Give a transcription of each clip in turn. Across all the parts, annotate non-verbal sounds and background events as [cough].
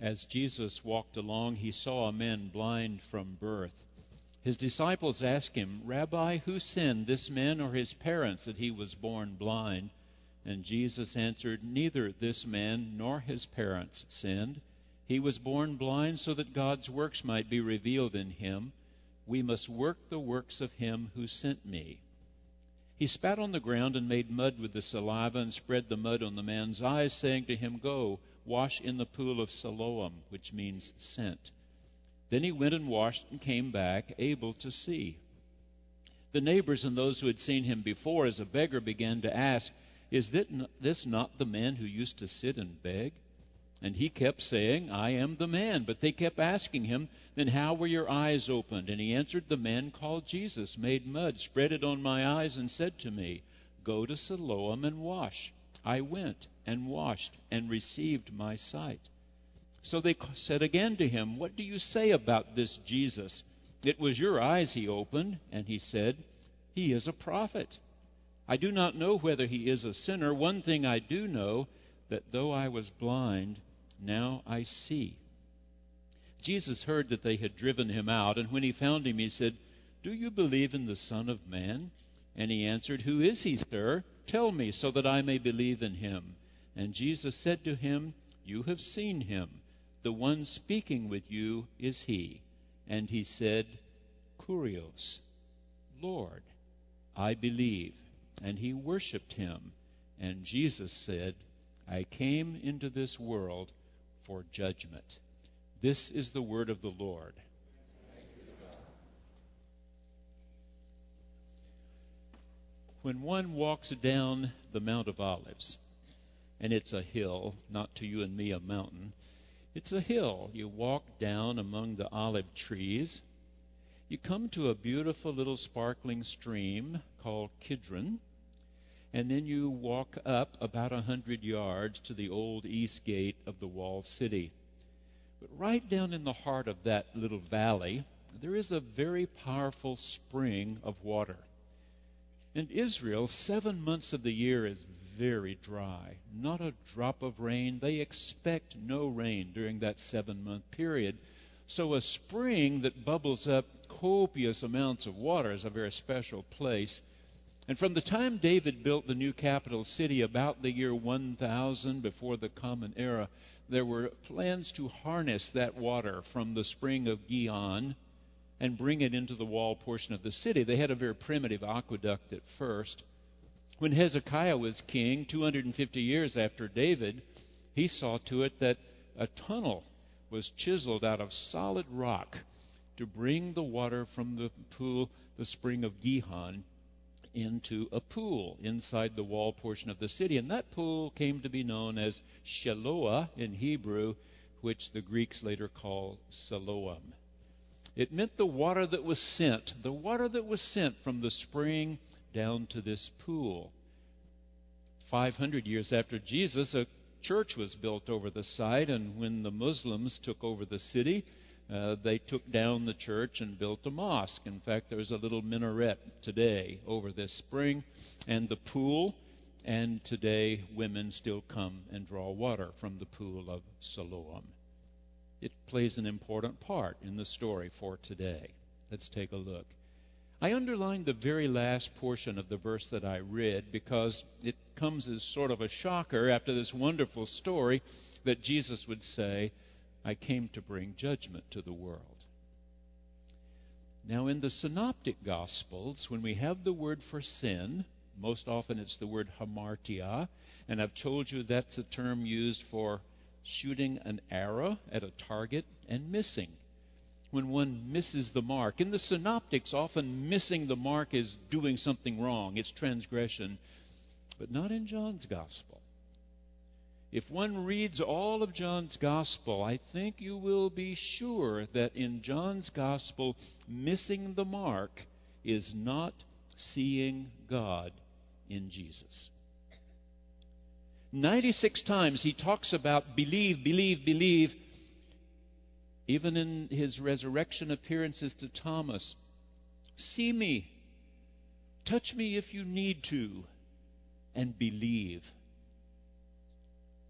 As Jesus walked along, he saw a man blind from birth. His disciples asked him, Rabbi, who sinned, this man or his parents, that he was born blind? And Jesus answered, Neither this man nor his parents sinned. He was born blind so that God's works might be revealed in him. We must work the works of him who sent me. He spat on the ground and made mud with the saliva and spread the mud on the man's eyes, saying to him, Go, wash in the pool of Siloam, which means sent. Then he went and washed and came back, able to see. The neighbors and those who had seen him before as a beggar began to ask, Is this not the man who used to sit and beg? And he kept saying, I am the man. But they kept asking him, Then how were your eyes opened? And he answered, The man called Jesus made mud, spread it on my eyes, and said to me, Go to Siloam and wash. I went and washed and received my sight. So they said again to him, What do you say about this Jesus? It was your eyes he opened. And he said, He is a prophet. I do not know whether he is a sinner. One thing I do know, that though I was blind, now I see. Jesus heard that they had driven him out, and when he found him, he said, Do you believe in the Son of Man? And he answered, Who is he, sir? Tell me, so that I may believe in him. And Jesus said to him, You have seen him. The one speaking with you is he. And he said, Kurios, Lord, I believe. And he worshipped him. And Jesus said, I came into this world for judgment. This is the word of the Lord. When one walks down the Mount of Olives, and it's a hill, not to you and me a mountain, it's a hill. You walk down among the olive trees. You come to a beautiful little sparkling stream called Kidron and then you walk up about a hundred yards to the old east gate of the walled city. But right down in the heart of that little valley, there is a very powerful spring of water. In Israel, seven months of the year is very dry. Not a drop of rain. They expect no rain during that seven month period. So a spring that bubbles up copious amounts of water is a very special place. And from the time David built the new capital city about the year 1000 before the Common Era, there were plans to harness that water from the spring of Gihon and bring it into the wall portion of the city. They had a very primitive aqueduct at first. When Hezekiah was king, 250 years after David, he saw to it that a tunnel was chiseled out of solid rock to bring the water from the pool, the spring of Gihon, into a pool inside the wall portion of the city. And that pool came to be known as Shiloah in Hebrew, which the Greeks later call Siloam. It meant the water that was sent, the water that was sent from the spring down to this pool. 500 years after Jesus, a church was built over the site, and when the Muslims took over the city, uh, they took down the church and built a mosque. In fact, there's a little minaret today over this spring and the pool. And today, women still come and draw water from the pool of Siloam. It plays an important part in the story for today. Let's take a look. I underlined the very last portion of the verse that I read because it comes as sort of a shocker after this wonderful story that Jesus would say, I came to bring judgment to the world. Now, in the Synoptic Gospels, when we have the word for sin, most often it's the word hamartia, and I've told you that's a term used for shooting an arrow at a target and missing. When one misses the mark. In the Synoptics, often missing the mark is doing something wrong, it's transgression, but not in John's Gospel. If one reads all of John's Gospel, I think you will be sure that in John's Gospel, missing the mark is not seeing God in Jesus. 96 times he talks about believe, believe, believe. Even in his resurrection appearances to Thomas, see me, touch me if you need to, and believe.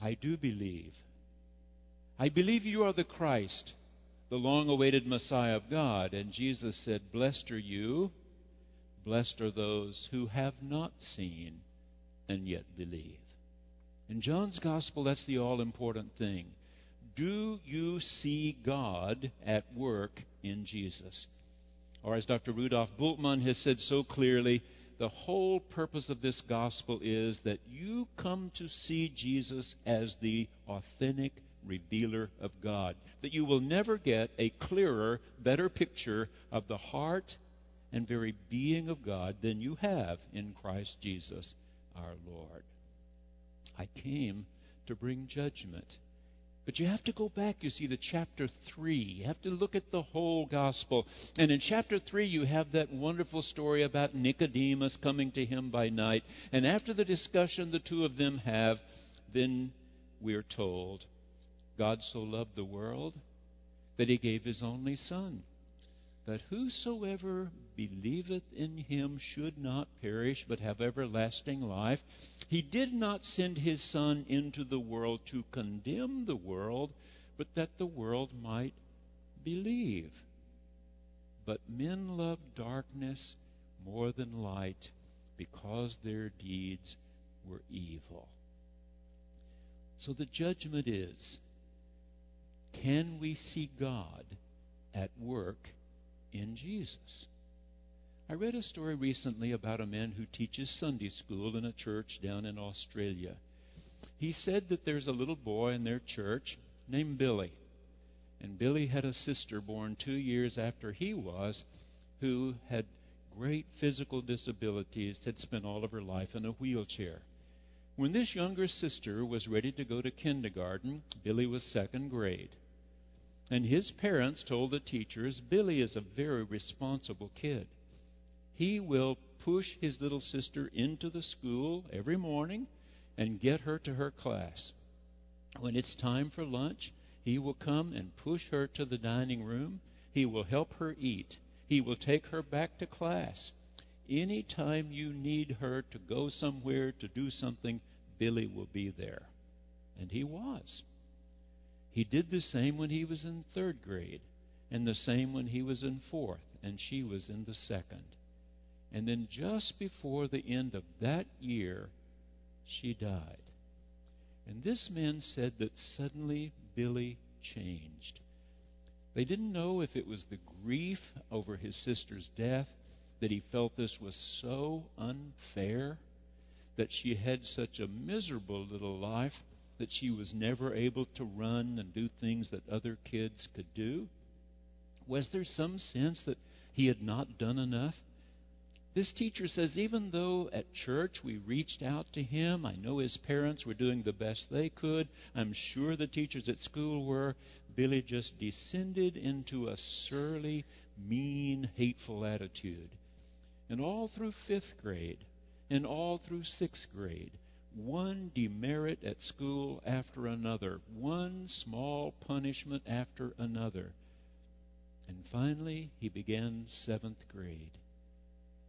I do believe. I believe you are the Christ, the long awaited Messiah of God. And Jesus said, Blessed are you, blessed are those who have not seen and yet believe. In John's Gospel, that's the all important thing. Do you see God at work in Jesus? Or as Dr. Rudolf Bultmann has said so clearly, the whole purpose of this gospel is that you come to see Jesus as the authentic revealer of God. That you will never get a clearer, better picture of the heart and very being of God than you have in Christ Jesus our Lord. I came to bring judgment. But you have to go back, you see, to chapter 3. You have to look at the whole gospel. And in chapter 3, you have that wonderful story about Nicodemus coming to him by night. And after the discussion the two of them have, then we're told God so loved the world that he gave his only Son, that whosoever believeth in him should not perish, but have everlasting life. He did not send his Son into the world to condemn the world, but that the world might believe. But men loved darkness more than light because their deeds were evil. So the judgment is can we see God at work in Jesus? I read a story recently about a man who teaches Sunday school in a church down in Australia. He said that there's a little boy in their church named Billy. And Billy had a sister born two years after he was who had great physical disabilities, had spent all of her life in a wheelchair. When this younger sister was ready to go to kindergarten, Billy was second grade. And his parents told the teachers Billy is a very responsible kid. He will push his little sister into the school every morning and get her to her class. When it's time for lunch, he will come and push her to the dining room. He will help her eat. He will take her back to class. Any time you need her to go somewhere to do something, Billy will be there. And he was. He did the same when he was in third grade, and the same when he was in fourth, and she was in the second. And then just before the end of that year, she died. And this man said that suddenly Billy changed. They didn't know if it was the grief over his sister's death that he felt this was so unfair, that she had such a miserable little life that she was never able to run and do things that other kids could do. Was there some sense that he had not done enough? This teacher says, even though at church we reached out to him, I know his parents were doing the best they could, I'm sure the teachers at school were, Billy just descended into a surly, mean, hateful attitude. And all through fifth grade, and all through sixth grade, one demerit at school after another, one small punishment after another. And finally, he began seventh grade.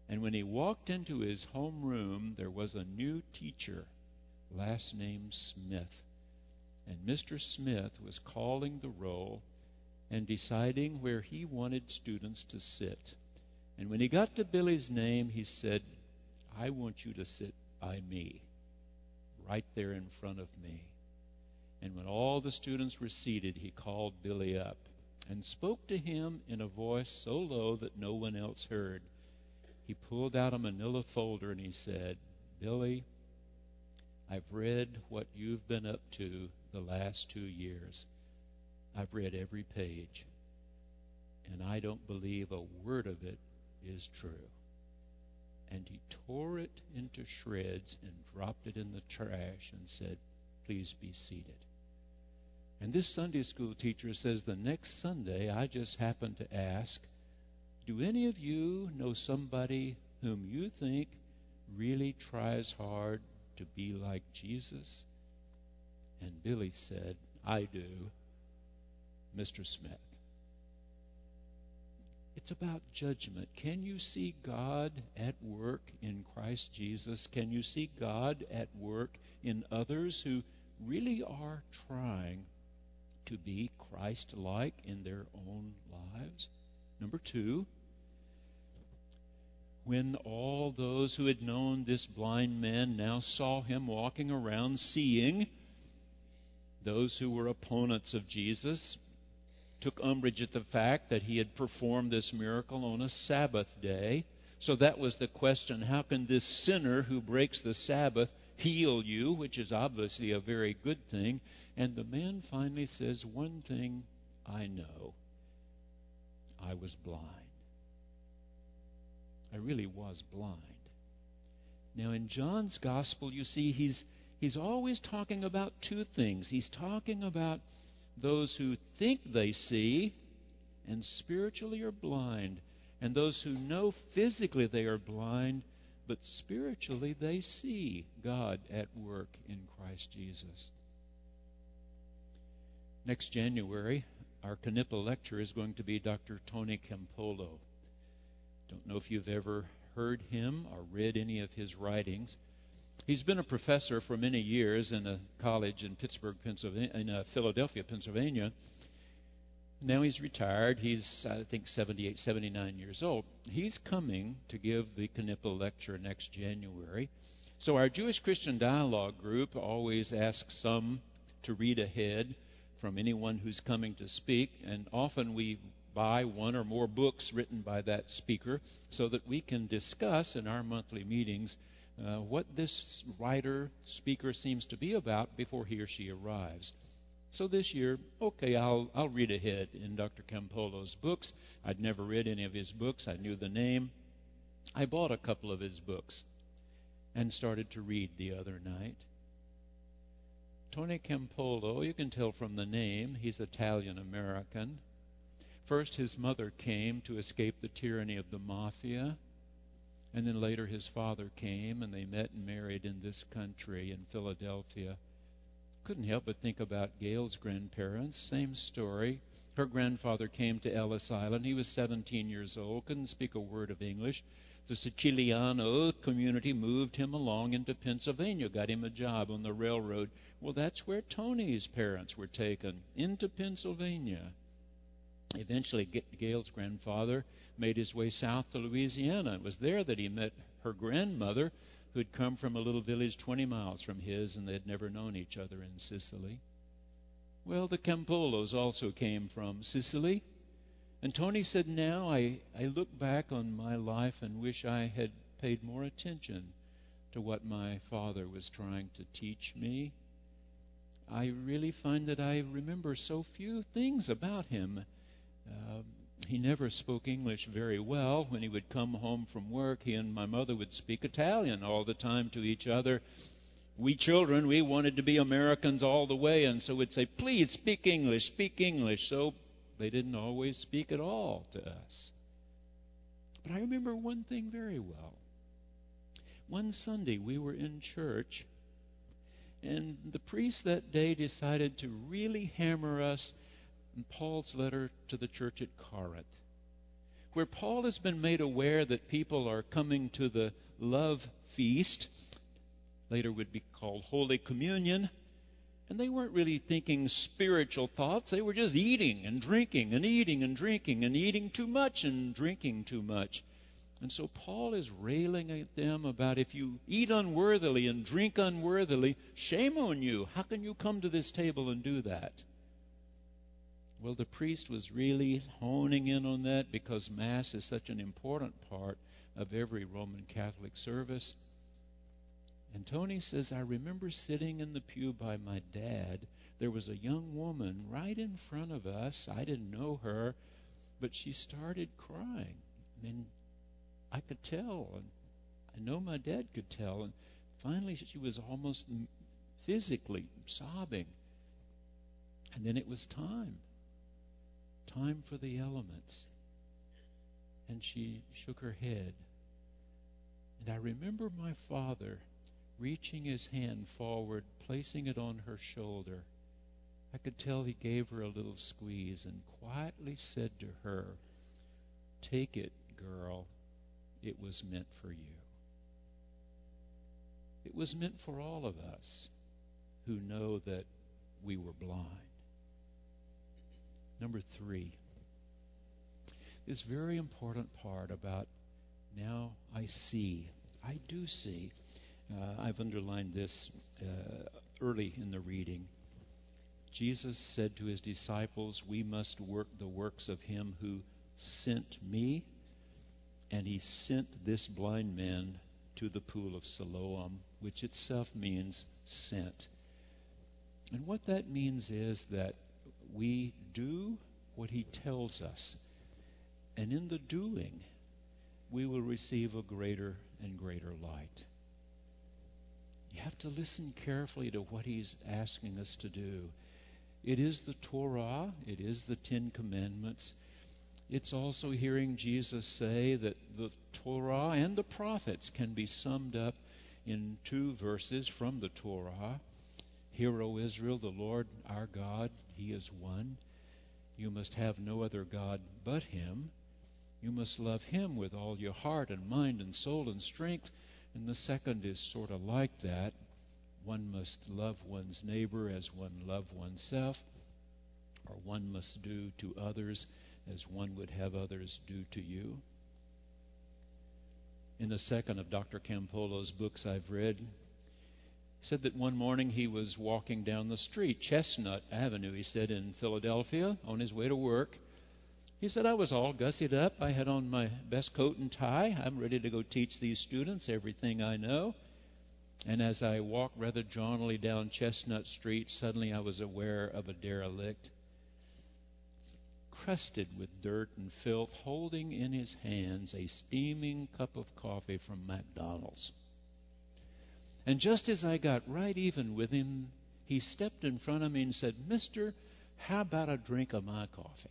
And when he walked into his homeroom, there was a new teacher, last name Smith. And Mr. Smith was calling the roll and deciding where he wanted students to sit. And when he got to Billy's name, he said, I want you to sit by me, right there in front of me. And when all the students were seated, he called Billy up and spoke to him in a voice so low that no one else heard he pulled out a manila folder and he said, Billy, I've read what you've been up to the last two years. I've read every page, and I don't believe a word of it is true. And he tore it into shreds and dropped it in the trash and said, Please be seated. And this Sunday school teacher says the next Sunday I just happened to ask, do any of you know somebody whom you think really tries hard to be like Jesus? And Billy said, I do, Mr. Smith. It's about judgment. Can you see God at work in Christ Jesus? Can you see God at work in others who really are trying to be Christ like in their own lives? Number two, when all those who had known this blind man now saw him walking around seeing, those who were opponents of Jesus took umbrage at the fact that he had performed this miracle on a Sabbath day. So that was the question how can this sinner who breaks the Sabbath heal you, which is obviously a very good thing? And the man finally says, One thing I know I was blind. I really was blind. Now, in John's Gospel, you see, he's, he's always talking about two things. He's talking about those who think they see and spiritually are blind, and those who know physically they are blind, but spiritually they see God at work in Christ Jesus. Next January, our Knippa lecture is going to be Dr. Tony Campolo. Don't know if you've ever heard him or read any of his writings. He's been a professor for many years in a college in Pittsburgh, Pennsylvania, in uh, Philadelphia, Pennsylvania. Now he's retired. He's, I think, 78, 79 years old. He's coming to give the Knippa lecture next January. So our Jewish Christian Dialogue group always asks some to read ahead from anyone who's coming to speak, and often we buy one or more books written by that speaker so that we can discuss in our monthly meetings uh, what this writer, speaker seems to be about before he or she arrives. So this year, okay, I'll, I'll read ahead in Dr. Campolo's books. I'd never read any of his books, I knew the name. I bought a couple of his books and started to read the other night. Tony Campolo, you can tell from the name, he's Italian American. First, his mother came to escape the tyranny of the mafia. And then later his father came and they met and married in this country in Philadelphia. Couldn't help but think about Gail's grandparents. Same story. Her grandfather came to Ellis Island. He was 17 years old, couldn't speak a word of English. The Siciliano community moved him along into Pennsylvania, got him a job on the railroad. Well, that's where Tony's parents were taken, into Pennsylvania. Eventually, Gail's grandfather made his way south to Louisiana. It was there that he met her grandmother, who had come from a little village 20 miles from his, and they had never known each other in Sicily. Well, the Campolos also came from Sicily. And Tony said, Now I, I look back on my life and wish I had paid more attention to what my father was trying to teach me. I really find that I remember so few things about him. Uh, he never spoke English very well. When he would come home from work, he and my mother would speak Italian all the time to each other. We children, we wanted to be Americans all the way, and so we'd say, Please speak English, speak English. So they didn't always speak at all to us. But I remember one thing very well. One Sunday, we were in church, and the priest that day decided to really hammer us in Paul's letter to the church at Corinth, where Paul has been made aware that people are coming to the love feast, later would be called Holy Communion, and they weren't really thinking spiritual thoughts. They were just eating and drinking and eating and drinking and eating too much and drinking too much. And so Paul is railing at them about if you eat unworthily and drink unworthily, shame on you. How can you come to this table and do that? Well, the priest was really honing in on that because Mass is such an important part of every Roman Catholic service. And Tony says, I remember sitting in the pew by my dad. There was a young woman right in front of us. I didn't know her, but she started crying. And I could tell, and I know my dad could tell. And finally, she was almost physically sobbing. And then it was time time for the elements. And she shook her head. And I remember my father reaching his hand forward, placing it on her shoulder. I could tell he gave her a little squeeze and quietly said to her, Take it, girl. It was meant for you. It was meant for all of us who know that we were blind. Number three, this very important part about now I see. I do see. Uh, I've underlined this uh, early in the reading. Jesus said to his disciples, We must work the works of him who sent me. And he sent this blind man to the pool of Siloam, which itself means sent. And what that means is that we do what he tells us. And in the doing, we will receive a greater and greater light. You have to listen carefully to what he's asking us to do. It is the Torah, it is the Ten Commandments. It's also hearing Jesus say that the Torah and the prophets can be summed up in two verses from the Torah. Hear, O Israel, the Lord our God, He is one. You must have no other God but Him. You must love Him with all your heart and mind and soul and strength. And the second is sort of like that. One must love one's neighbor as one love oneself, or one must do to others as one would have others do to you. In the second of Dr. Campolo's books I've read, said that one morning he was walking down the street, Chestnut Avenue, he said, in Philadelphia, on his way to work. He said, I was all gussied up. I had on my best coat and tie. I'm ready to go teach these students everything I know. And as I walked rather jauntily down Chestnut Street, suddenly I was aware of a derelict, crusted with dirt and filth, holding in his hands a steaming cup of coffee from McDonald's. And just as I got right even with him, he stepped in front of me and said, Mister, how about a drink of my coffee?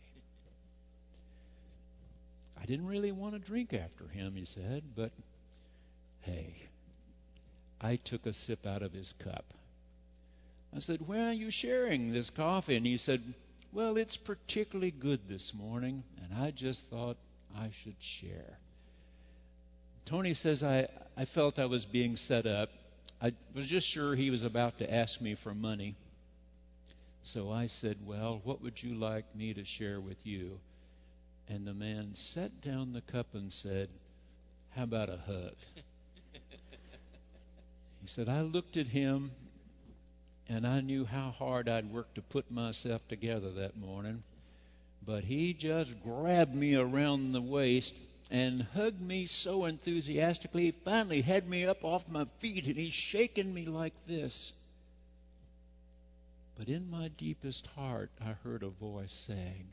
I didn't really want to drink after him, he said, but hey, I took a sip out of his cup. I said, Where are you sharing this coffee? And he said, Well, it's particularly good this morning, and I just thought I should share. Tony says, I, I felt I was being set up. I was just sure he was about to ask me for money. So I said, Well, what would you like me to share with you? And the man set down the cup and said, How about a hug? [laughs] he said, I looked at him and I knew how hard I'd worked to put myself together that morning. But he just grabbed me around the waist and hugged me so enthusiastically. He finally had me up off my feet and he's shaking me like this. But in my deepest heart, I heard a voice saying,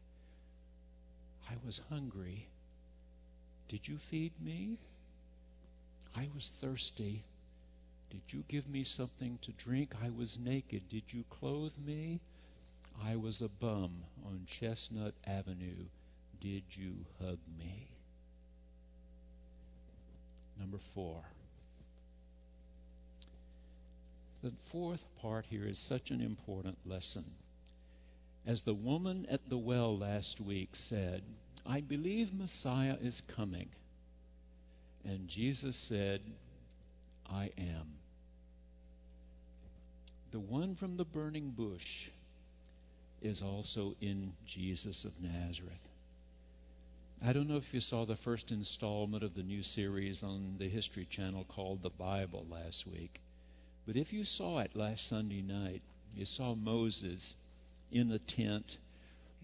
I was hungry. Did you feed me? I was thirsty. Did you give me something to drink? I was naked. Did you clothe me? I was a bum on Chestnut Avenue. Did you hug me? Number four. The fourth part here is such an important lesson. As the woman at the well last week said, I believe Messiah is coming. And Jesus said, I am. The one from the burning bush is also in Jesus of Nazareth. I don't know if you saw the first installment of the new series on the History Channel called The Bible last week. But if you saw it last Sunday night, you saw Moses in the tent,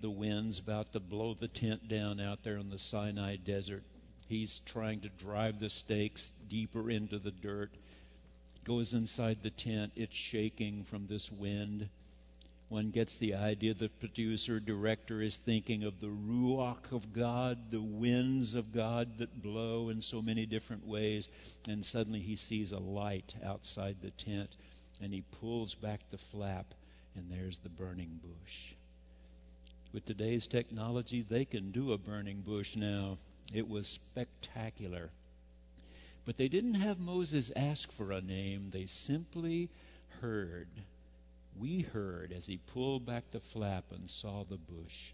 the wind's about to blow the tent down out there in the Sinai desert. He's trying to drive the stakes deeper into the dirt. Goes inside the tent, it's shaking from this wind. One gets the idea the producer, director is thinking of the ruach of God, the winds of God that blow in so many different ways. And suddenly he sees a light outside the tent and he pulls back the flap and there's the burning bush. With today's technology, they can do a burning bush now. It was spectacular. But they didn't have Moses ask for a name, they simply heard. We heard as he pulled back the flap and saw the bush.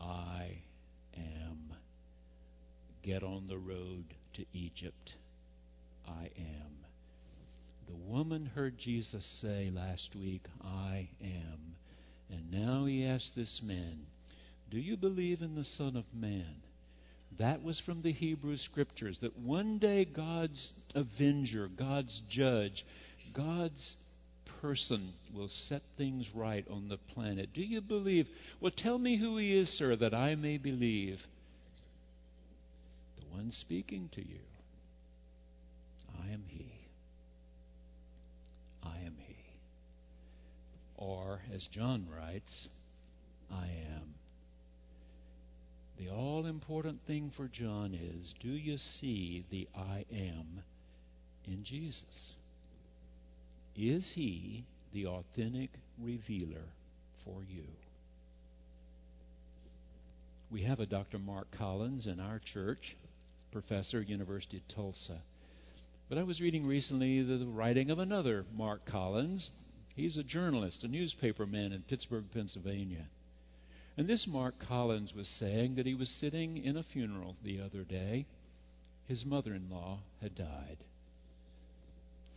I am. Get on the road to Egypt. I am. The woman heard Jesus say last week, I am. And now he asked this man, Do you believe in the Son of Man? That was from the Hebrew Scriptures that one day God's avenger, God's judge, God's person will set things right on the planet. Do you believe? Well, tell me who he is, sir, that I may believe. The one speaking to you. I am he. I am he. Or, as John writes, I am. The all important thing for John is do you see the I am in Jesus? Is he the authentic revealer for you? We have a Dr. Mark Collins in our church, professor, at University of Tulsa. But I was reading recently the writing of another Mark Collins. He's a journalist, a newspaper man in Pittsburgh, Pennsylvania. And this Mark Collins was saying that he was sitting in a funeral the other day. His mother in law had died.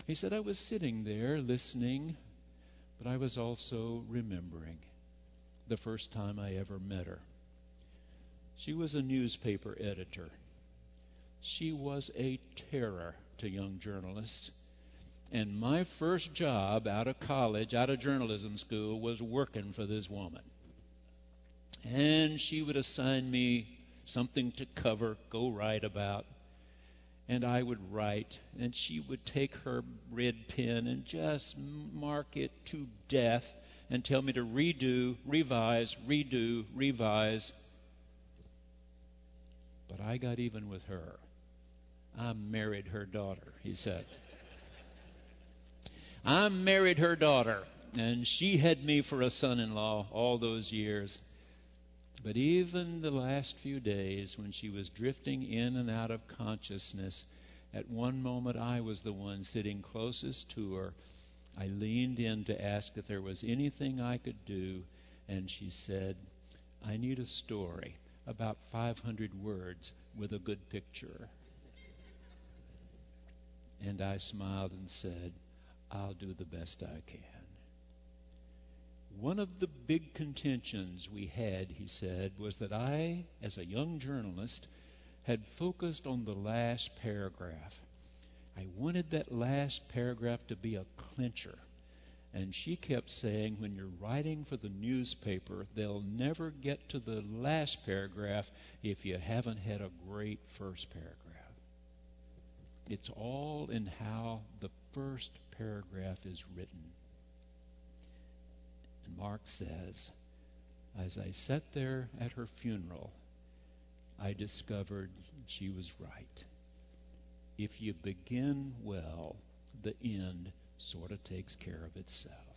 He said, I was sitting there listening, but I was also remembering the first time I ever met her. She was a newspaper editor. She was a terror to young journalists. And my first job out of college, out of journalism school, was working for this woman. And she would assign me something to cover, go write about. And I would write, and she would take her red pen and just mark it to death and tell me to redo, revise, redo, revise. But I got even with her. I married her daughter, he said. I married her daughter, and she had me for a son in law all those years. But even the last few days, when she was drifting in and out of consciousness, at one moment I was the one sitting closest to her. I leaned in to ask if there was anything I could do, and she said, I need a story, about 500 words with a good picture. And I smiled and said, I'll do the best I can. One of the big contentions we had, he said, was that I, as a young journalist, had focused on the last paragraph. I wanted that last paragraph to be a clincher. And she kept saying, when you're writing for the newspaper, they'll never get to the last paragraph if you haven't had a great first paragraph. It's all in how the first paragraph is written. Mark says, as I sat there at her funeral, I discovered she was right. If you begin well, the end sort of takes care of itself.